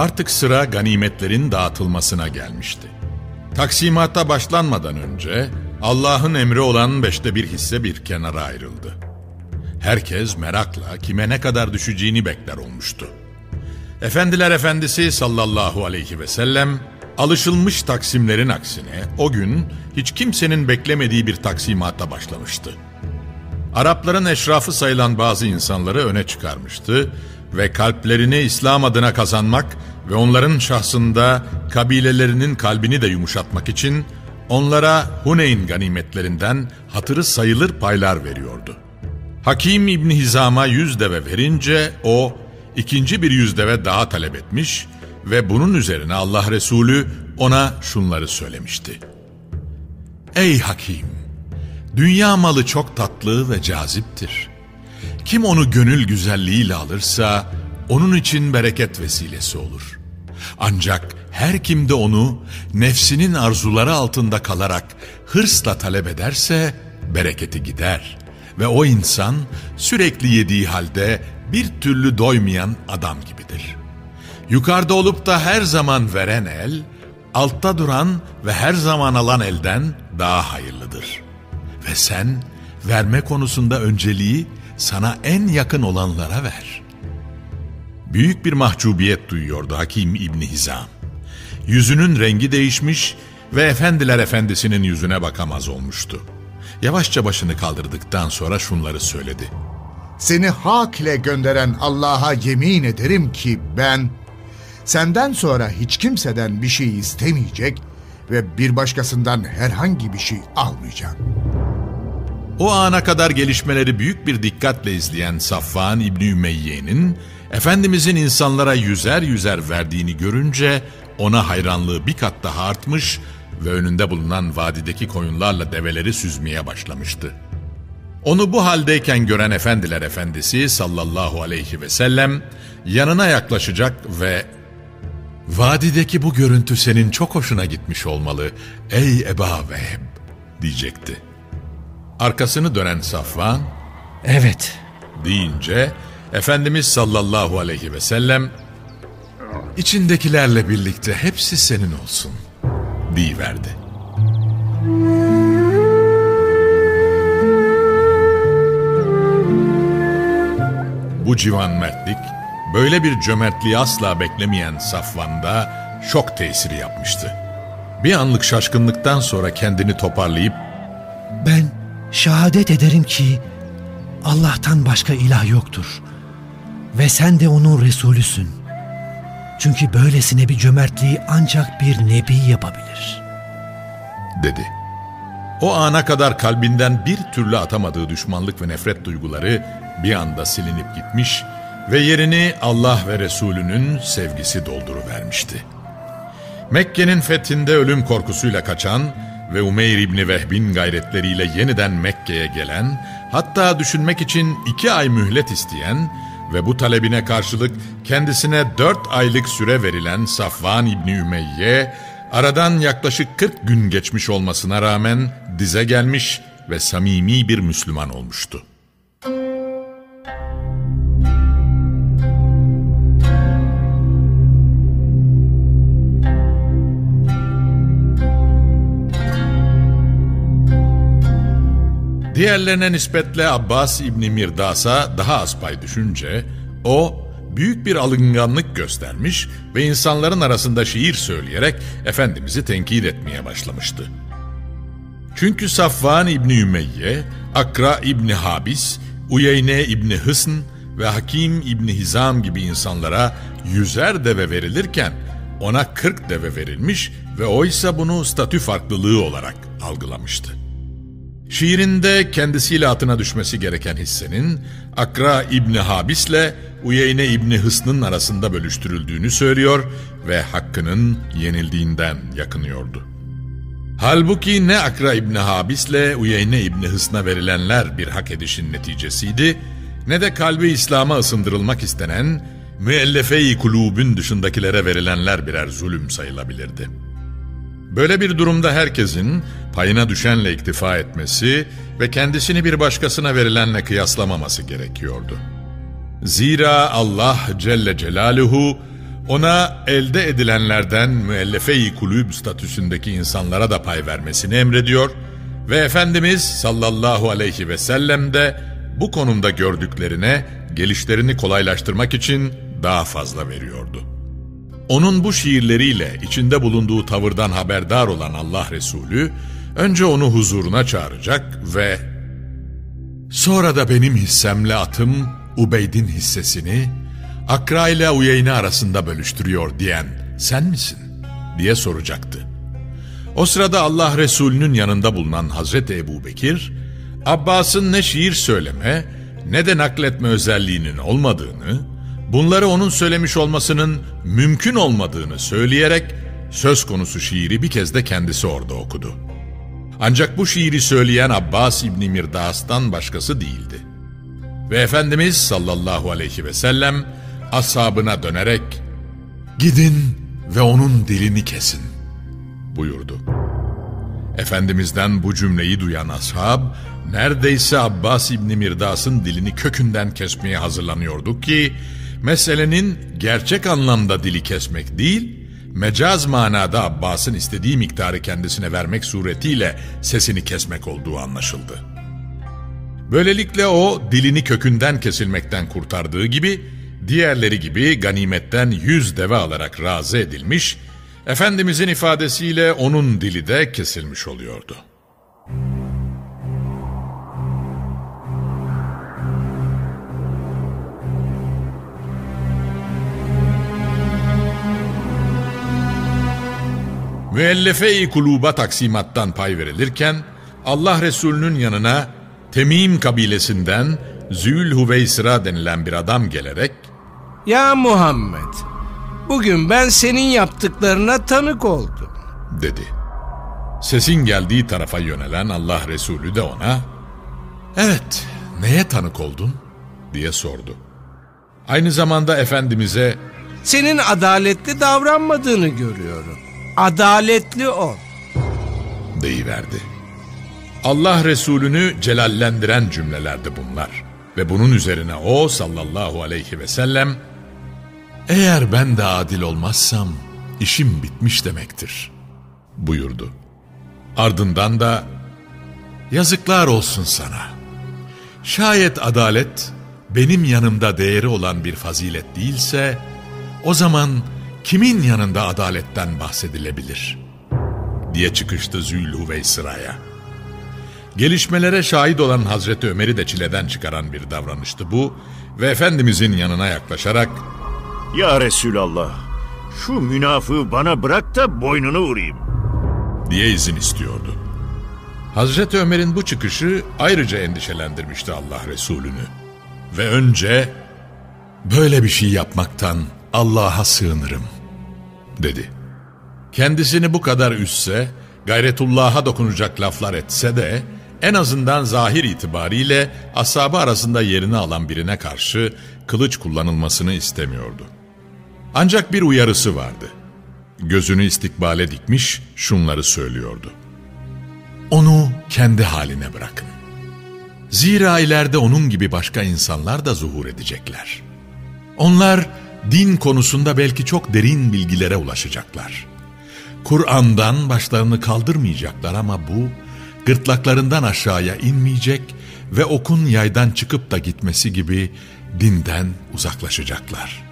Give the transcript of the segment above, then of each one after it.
Artık sıra ganimetlerin dağıtılmasına gelmişti. Taksimata başlanmadan önce Allah'ın emri olan beşte bir hisse bir kenara ayrıldı. Herkes merakla kime ne kadar düşeceğini bekler olmuştu. Efendiler Efendisi sallallahu aleyhi ve sellem alışılmış taksimlerin aksine o gün hiç kimsenin beklemediği bir taksimata başlamıştı. Arapların eşrafı sayılan bazı insanları öne çıkarmıştı ve kalplerini İslam adına kazanmak ve onların şahsında kabilelerinin kalbini de yumuşatmak için onlara Huneyn ganimetlerinden hatırı sayılır paylar veriyordu. Hakim İbni Hizam'a yüz deve verince o ikinci bir yüz deve daha talep etmiş ve bunun üzerine Allah Resulü ona şunları söylemişti. Ey Hakim! Dünya malı çok tatlı ve caziptir. Kim onu gönül güzelliğiyle alırsa onun için bereket vesilesi olur. Ancak her kim de onu nefsinin arzuları altında kalarak hırsla talep ederse bereketi gider. Ve o insan sürekli yediği halde bir türlü doymayan adam gibidir. Yukarıda olup da her zaman veren el, altta duran ve her zaman alan elden daha hayırlıdır. Ve sen verme konusunda önceliği sana en yakın olanlara ver. Büyük bir mahcubiyet duyuyordu Hakim İbni Hizam. Yüzünün rengi değişmiş ve efendiler efendisinin yüzüne bakamaz olmuştu. Yavaşça başını kaldırdıktan sonra şunları söyledi. Seni hak ile gönderen Allah'a yemin ederim ki ben senden sonra hiç kimseden bir şey istemeyecek ve bir başkasından herhangi bir şey almayacağım. O ana kadar gelişmeleri büyük bir dikkatle izleyen Safvan İbni Ümeyye'nin Efendimizin insanlara yüzer yüzer verdiğini görünce ona hayranlığı bir kat daha artmış ve önünde bulunan vadideki koyunlarla develeri süzmeye başlamıştı. Onu bu haldeyken gören efendiler efendisi sallallahu aleyhi ve sellem yanına yaklaşacak ve ''Vadideki bu görüntü senin çok hoşuna gitmiş olmalı ey Eba Vehb'' diyecekti. Arkasını dönen Safvan ''Evet'' deyince Efendimiz sallallahu aleyhi ve sellem içindekilerle birlikte hepsi senin olsun deyiverdi. Bu civan mertlik böyle bir cömertliği asla beklemeyen Safvan'da şok tesiri yapmıştı. Bir anlık şaşkınlıktan sonra kendini toparlayıp Ben şehadet ederim ki Allah'tan başka ilah yoktur. Ve sen de onun Resulüsün. Çünkü böylesine bir cömertliği ancak bir nebi yapabilir. Dedi. O ana kadar kalbinden bir türlü atamadığı düşmanlık ve nefret duyguları bir anda silinip gitmiş ve yerini Allah ve Resulünün sevgisi dolduruvermişti. Mekke'nin fethinde ölüm korkusuyla kaçan ve Umeyr İbni Vehb'in gayretleriyle yeniden Mekke'ye gelen, hatta düşünmek için iki ay mühlet isteyen ve bu talebine karşılık kendisine dört aylık süre verilen Safvan İbni Ümeyye, aradan yaklaşık 40 gün geçmiş olmasına rağmen dize gelmiş ve samimi bir Müslüman olmuştu. Diğerlerine nispetle Abbas İbni Mirdas'a daha az pay düşünce, o büyük bir alınganlık göstermiş ve insanların arasında şiir söyleyerek Efendimiz'i tenkit etmeye başlamıştı. Çünkü Safvan İbni Ümeyye, Akra İbni Habis, Uyeyne İbni Hısn ve Hakim İbni Hizam gibi insanlara yüzer deve verilirken ona kırk deve verilmiş ve oysa bunu statü farklılığı olarak algılamıştı. Şiirinde kendisiyle atına düşmesi gereken hissenin Akra İbni Habis'le Uyeyne İbni Hısn'ın arasında bölüştürüldüğünü söylüyor ve hakkının yenildiğinden yakınıyordu. Halbuki ne Akra İbni Habis'le Uyeyne İbni Hısn'a verilenler bir hak edişin neticesiydi, ne de kalbi İslam'a ısındırılmak istenen müellefe-i kulubün dışındakilere verilenler birer zulüm sayılabilirdi.'' Böyle bir durumda herkesin payına düşenle iktifa etmesi ve kendisini bir başkasına verilenle kıyaslamaması gerekiyordu. Zira Allah Celle Celaluhu ona elde edilenlerden müellefe-i kulüb statüsündeki insanlara da pay vermesini emrediyor ve Efendimiz sallallahu aleyhi ve sellem de bu konumda gördüklerine gelişlerini kolaylaştırmak için daha fazla veriyordu. Onun bu şiirleriyle içinde bulunduğu tavırdan haberdar olan Allah Resulü, önce onu huzuruna çağıracak ve sonra da benim hissemle atım Ubeyd'in hissesini Akra ile Uyeyne arasında bölüştürüyor diyen sen misin? diye soracaktı. O sırada Allah Resulü'nün yanında bulunan Hazreti Ebu Bekir, Abbas'ın ne şiir söyleme ne de nakletme özelliğinin olmadığını, bunları onun söylemiş olmasının mümkün olmadığını söyleyerek söz konusu şiiri bir kez de kendisi orada okudu. Ancak bu şiiri söyleyen Abbas İbni Mirdas'tan başkası değildi. Ve Efendimiz sallallahu aleyhi ve sellem ashabına dönerek ''Gidin ve onun dilini kesin.'' buyurdu. Efendimiz'den bu cümleyi duyan ashab neredeyse Abbas İbni Mirdas'ın dilini kökünden kesmeye hazırlanıyordu ki meselenin gerçek anlamda dili kesmek değil, mecaz manada Abbas'ın istediği miktarı kendisine vermek suretiyle sesini kesmek olduğu anlaşıldı. Böylelikle o dilini kökünden kesilmekten kurtardığı gibi, diğerleri gibi ganimetten yüz deve alarak razı edilmiş, Efendimizin ifadesiyle onun dili de kesilmiş oluyordu.'' Müellefe-i kuluba taksimattan pay verilirken Allah Resulü'nün yanına Temim kabilesinden Zül Hüveysira denilen bir adam gelerek Ya Muhammed bugün ben senin yaptıklarına tanık oldum dedi. Sesin geldiği tarafa yönelen Allah Resulü de ona Evet neye tanık oldun diye sordu. Aynı zamanda Efendimiz'e Senin adaletli davranmadığını görüyorum adaletli ol. Deyiverdi. Allah Resulünü celallendiren cümlelerdi bunlar. Ve bunun üzerine o sallallahu aleyhi ve sellem eğer ben de adil olmazsam işim bitmiş demektir buyurdu. Ardından da yazıklar olsun sana. Şayet adalet benim yanımda değeri olan bir fazilet değilse o zaman kimin yanında adaletten bahsedilebilir? diye çıkıştı Zülhüvey sıraya. Gelişmelere şahit olan Hazreti Ömer'i de çileden çıkaran bir davranıştı bu ve Efendimizin yanına yaklaşarak ''Ya Resulallah, şu münafığı bana bırak da boynunu vurayım.'' diye izin istiyordu. Hazreti Ömer'in bu çıkışı ayrıca endişelendirmişti Allah Resulü'nü. Ve önce böyle bir şey yapmaktan Allah'a sığınırım dedi. Kendisini bu kadar üsse, gayretullah'a dokunacak laflar etse de en azından zahir itibariyle asabı arasında yerini alan birine karşı kılıç kullanılmasını istemiyordu. Ancak bir uyarısı vardı. Gözünü istikbale dikmiş şunları söylüyordu. Onu kendi haline bırakın. Zira ileride onun gibi başka insanlar da zuhur edecekler. Onlar din konusunda belki çok derin bilgilere ulaşacaklar. Kur'an'dan başlarını kaldırmayacaklar ama bu gırtlaklarından aşağıya inmeyecek ve okun yaydan çıkıp da gitmesi gibi dinden uzaklaşacaklar.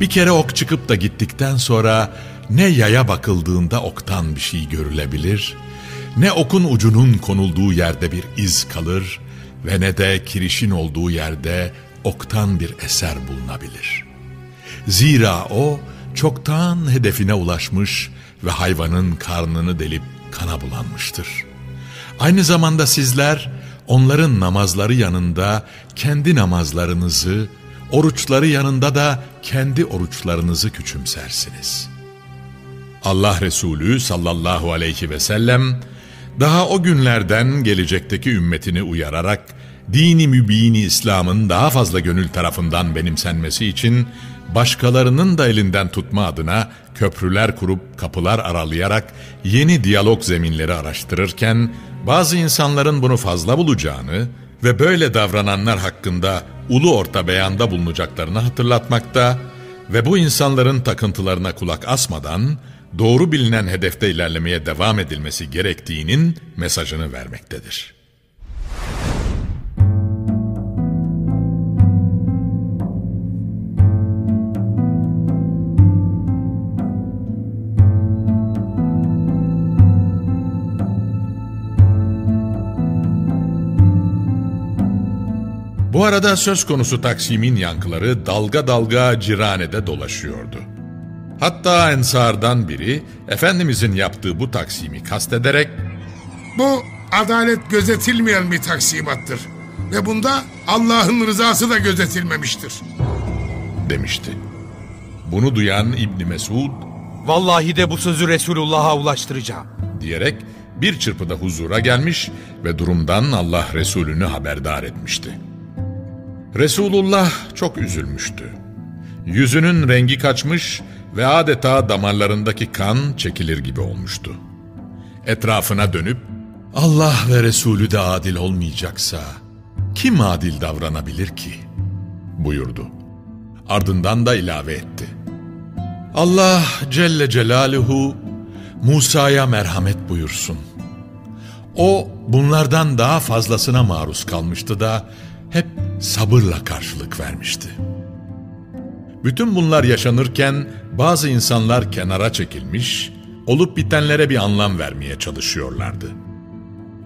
Bir kere ok çıkıp da gittikten sonra ne yaya bakıldığında oktan bir şey görülebilir, ne okun ucunun konulduğu yerde bir iz kalır ve ne de kirişin olduğu yerde oktan bir eser bulunabilir. Zira o çoktan hedefine ulaşmış ve hayvanın karnını delip kana bulanmıştır. Aynı zamanda sizler onların namazları yanında kendi namazlarınızı, oruçları yanında da kendi oruçlarınızı küçümsersiniz. Allah Resulü sallallahu aleyhi ve sellem daha o günlerden gelecekteki ümmetini uyararak dini mübini İslam'ın daha fazla gönül tarafından benimsenmesi için başkalarının da elinden tutma adına köprüler kurup kapılar aralayarak yeni diyalog zeminleri araştırırken bazı insanların bunu fazla bulacağını ve böyle davrananlar hakkında ulu orta beyanda bulunacaklarını hatırlatmakta ve bu insanların takıntılarına kulak asmadan doğru bilinen hedefte ilerlemeye devam edilmesi gerektiğinin mesajını vermektedir. Bu arada söz konusu Taksim'in yankıları dalga dalga Cirane'de dolaşıyordu. Hatta Ensar'dan biri Efendimizin yaptığı bu Taksim'i kastederek Bu adalet gözetilmeyen bir taksimattır. Ve bunda Allah'ın rızası da gözetilmemiştir. demişti. Bunu duyan İbni Mesud Vallahi de bu sözü Resulullah'a ulaştıracağım. diyerek bir çırpıda huzura gelmiş ve durumdan Allah Resulünü haberdar etmişti. Resulullah çok üzülmüştü. Yüzünün rengi kaçmış ve adeta damarlarındaki kan çekilir gibi olmuştu. Etrafına dönüp Allah ve Resulü de adil olmayacaksa kim adil davranabilir ki? buyurdu. Ardından da ilave etti. Allah Celle Celaluhu Musa'ya merhamet buyursun. O bunlardan daha fazlasına maruz kalmıştı da hep sabırla karşılık vermişti. Bütün bunlar yaşanırken bazı insanlar kenara çekilmiş, olup bitenlere bir anlam vermeye çalışıyorlardı.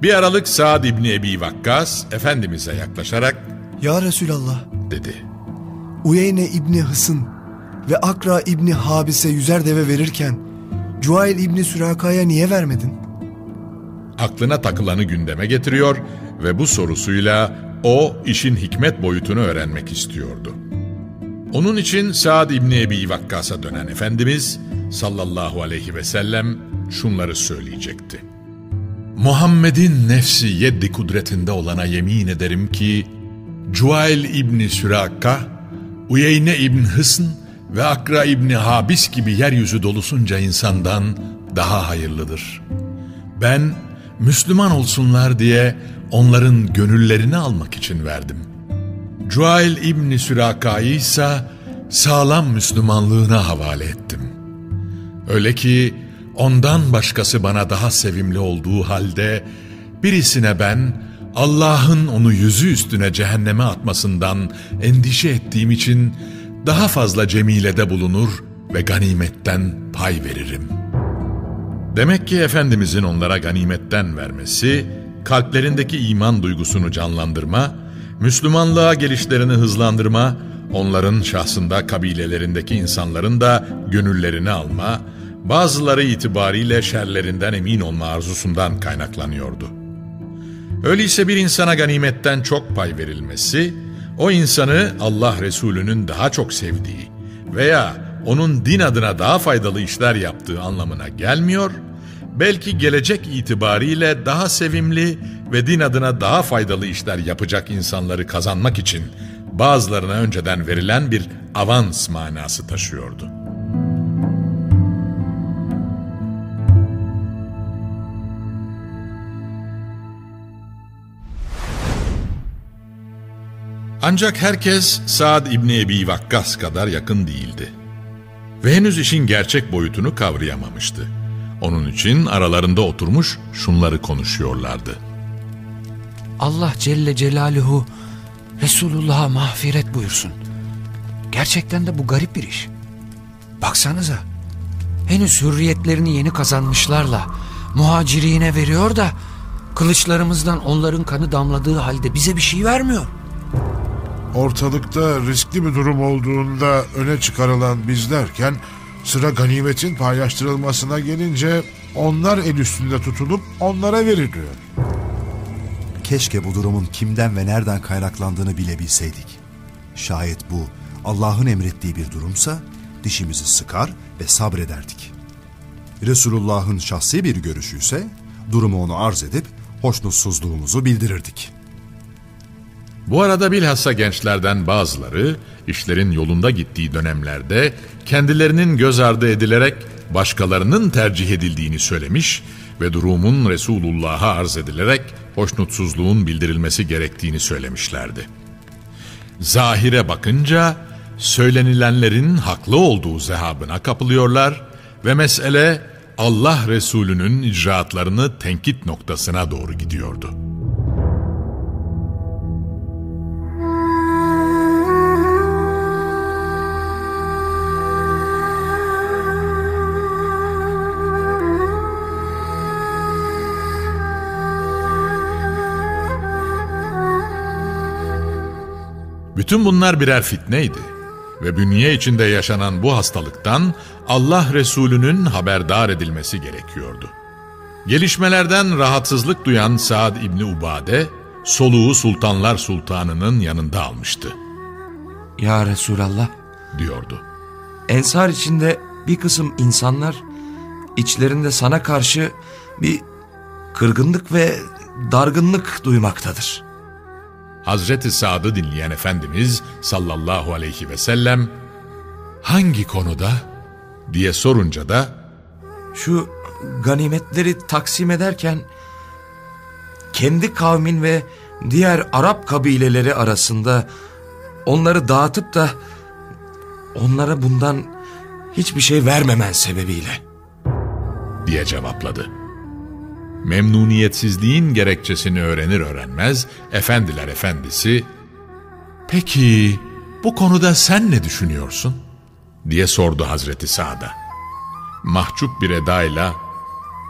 Bir aralık Saad İbni Ebi Vakkas Efendimiz'e yaklaşarak Ya Resulallah, dedi. Uyeyne İbni Hısın ve Akra İbni Habis'e yüzer deve verirken Cuail İbni Süraka'ya niye vermedin? Aklına takılanı gündeme getiriyor ve bu sorusuyla o işin hikmet boyutunu öğrenmek istiyordu. Onun için Saad İbni Ebi Vakkas'a dönen Efendimiz sallallahu aleyhi ve sellem şunları söyleyecekti. Muhammed'in nefsi yeddi kudretinde olana yemin ederim ki Cuail İbni Süraka, Uyeyne İbni Hısn ve Akra İbni Habis gibi yeryüzü dolusunca insandan daha hayırlıdır. Ben Müslüman olsunlar diye onların gönüllerini almak için verdim. Cuail İbni Süraka'yı ise sağlam Müslümanlığına havale ettim. Öyle ki ondan başkası bana daha sevimli olduğu halde birisine ben Allah'ın onu yüzü üstüne cehenneme atmasından endişe ettiğim için daha fazla cemilede bulunur ve ganimetten pay veririm. Demek ki Efendimizin onlara ganimetten vermesi, kalplerindeki iman duygusunu canlandırma, Müslümanlığa gelişlerini hızlandırma, onların şahsında kabilelerindeki insanların da gönüllerini alma, bazıları itibariyle şerlerinden emin olma arzusundan kaynaklanıyordu. Öyleyse bir insana ganimetten çok pay verilmesi, o insanı Allah Resulü'nün daha çok sevdiği veya onun din adına daha faydalı işler yaptığı anlamına gelmiyor, belki gelecek itibariyle daha sevimli ve din adına daha faydalı işler yapacak insanları kazanmak için bazılarına önceden verilen bir avans manası taşıyordu. Ancak herkes Saad İbni Ebi Vakkas kadar yakın değildi. Ve henüz işin gerçek boyutunu kavrayamamıştı. Onun için aralarında oturmuş şunları konuşuyorlardı. Allah Celle Celaluhu Resulullah'a mağfiret buyursun. Gerçekten de bu garip bir iş. Baksanıza. Henüz hürriyetlerini yeni kazanmışlarla muhacirine veriyor da kılıçlarımızdan onların kanı damladığı halde bize bir şey vermiyor. Ortalıkta riskli bir durum olduğunda öne çıkarılan bizlerken sıra ganimetin paylaştırılmasına gelince onlar el üstünde tutulup onlara veriliyor. Keşke bu durumun kimden ve nereden kaynaklandığını bilebilseydik. Şayet bu Allah'ın emrettiği bir durumsa dişimizi sıkar ve sabrederdik. Resulullah'ın şahsi bir görüşü ise durumu onu arz edip hoşnutsuzluğumuzu bildirirdik. Bu arada bilhassa gençlerden bazıları işlerin yolunda gittiği dönemlerde kendilerinin göz ardı edilerek başkalarının tercih edildiğini söylemiş ve durumun Resulullah'a arz edilerek hoşnutsuzluğun bildirilmesi gerektiğini söylemişlerdi. Zahire bakınca söylenilenlerin haklı olduğu zehabına kapılıyorlar ve mesele Allah Resulü'nün icraatlarını tenkit noktasına doğru gidiyordu. Bütün bunlar birer fitneydi ve bünye içinde yaşanan bu hastalıktan Allah Resulü'nün haberdar edilmesi gerekiyordu. Gelişmelerden rahatsızlık duyan Saad İbni Ubade, soluğu Sultanlar Sultanı'nın yanında almıştı. Ya Resulallah, diyordu. Ensar içinde bir kısım insanlar içlerinde sana karşı bir kırgınlık ve dargınlık duymaktadır. Hazreti Sa'd'ı dinleyen Efendimiz sallallahu aleyhi ve sellem hangi konuda diye sorunca da şu ganimetleri taksim ederken kendi kavmin ve diğer Arap kabileleri arasında onları dağıtıp da onlara bundan hiçbir şey vermemen sebebiyle diye cevapladı. Memnuniyetsizliğin gerekçesini öğrenir öğrenmez efendiler efendisi "Peki bu konuda sen ne düşünüyorsun?" diye sordu Hazreti Sa'da. Mahcup bir edayla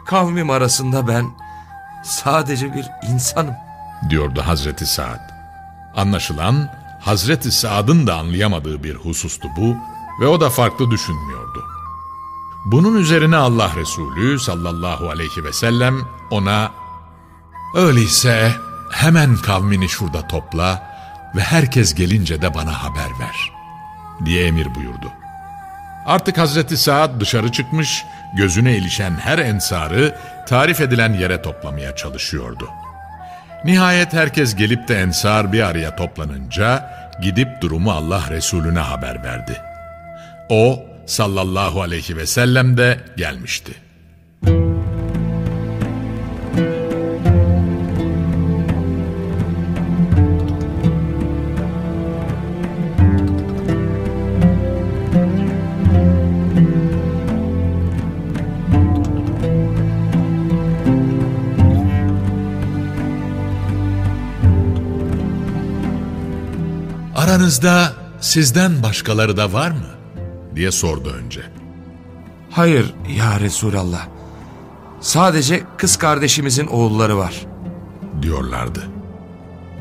"Kavmim arasında ben sadece bir insanım." diyordu Hazreti Sa'd. Anlaşılan Hazreti Sa'd'ın da anlayamadığı bir husustu bu ve o da farklı düşünmüyordu. Bunun üzerine Allah Resulü sallallahu aleyhi ve sellem ona Öyleyse hemen kavmini şurada topla ve herkes gelince de bana haber ver diye emir buyurdu. Artık Hazreti Saad dışarı çıkmış, gözüne ilişen her ensarı tarif edilen yere toplamaya çalışıyordu. Nihayet herkes gelip de ensar bir araya toplanınca gidip durumu Allah Resulüne haber verdi. O sallallahu aleyhi ve sellem de gelmişti. Aranızda sizden başkaları da var mı? Diye sordu önce. Hayır ya Resulallah. Sadece kız kardeşimizin oğulları var. Diyorlardı.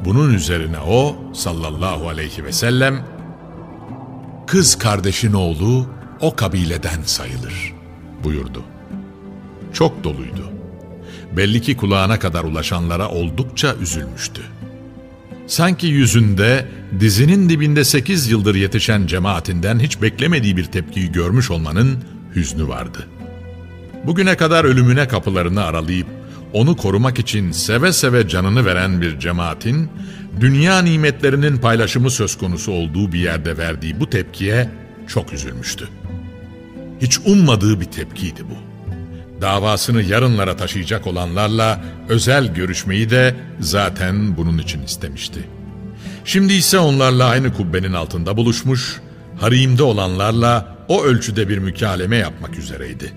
Bunun üzerine o sallallahu aleyhi ve sellem kız kardeşin oğlu o kabileden sayılır buyurdu. Çok doluydu. Belli ki kulağına kadar ulaşanlara oldukça üzülmüştü. Sanki yüzünde dizinin dibinde sekiz yıldır yetişen cemaatinden hiç beklemediği bir tepkiyi görmüş olmanın hüznü vardı. Bugüne kadar ölümüne kapılarını aralayıp onu korumak için seve seve canını veren bir cemaatin dünya nimetlerinin paylaşımı söz konusu olduğu bir yerde verdiği bu tepkiye çok üzülmüştü. Hiç ummadığı bir tepkiydi bu. Davasını yarınlara taşıyacak olanlarla özel görüşmeyi de zaten bunun için istemişti. Şimdi ise onlarla aynı kubbenin altında buluşmuş, harimde olanlarla o ölçüde bir mükaleme yapmak üzereydi.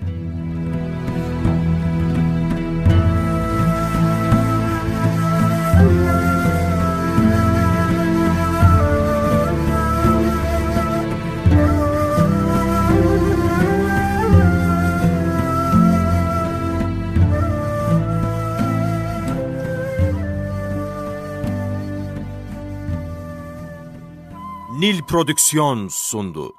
Nil Prodüksiyon sundu.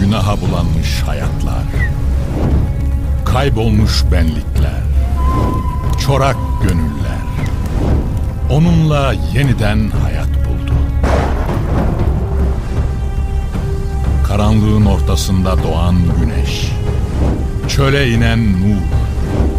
Günaha bulanmış hayatlar, kaybolmuş benlikler, çorak gönüller, onunla yeniden hayat buldu. Karanlığın ortasında doğan güneş, çöle inen nur,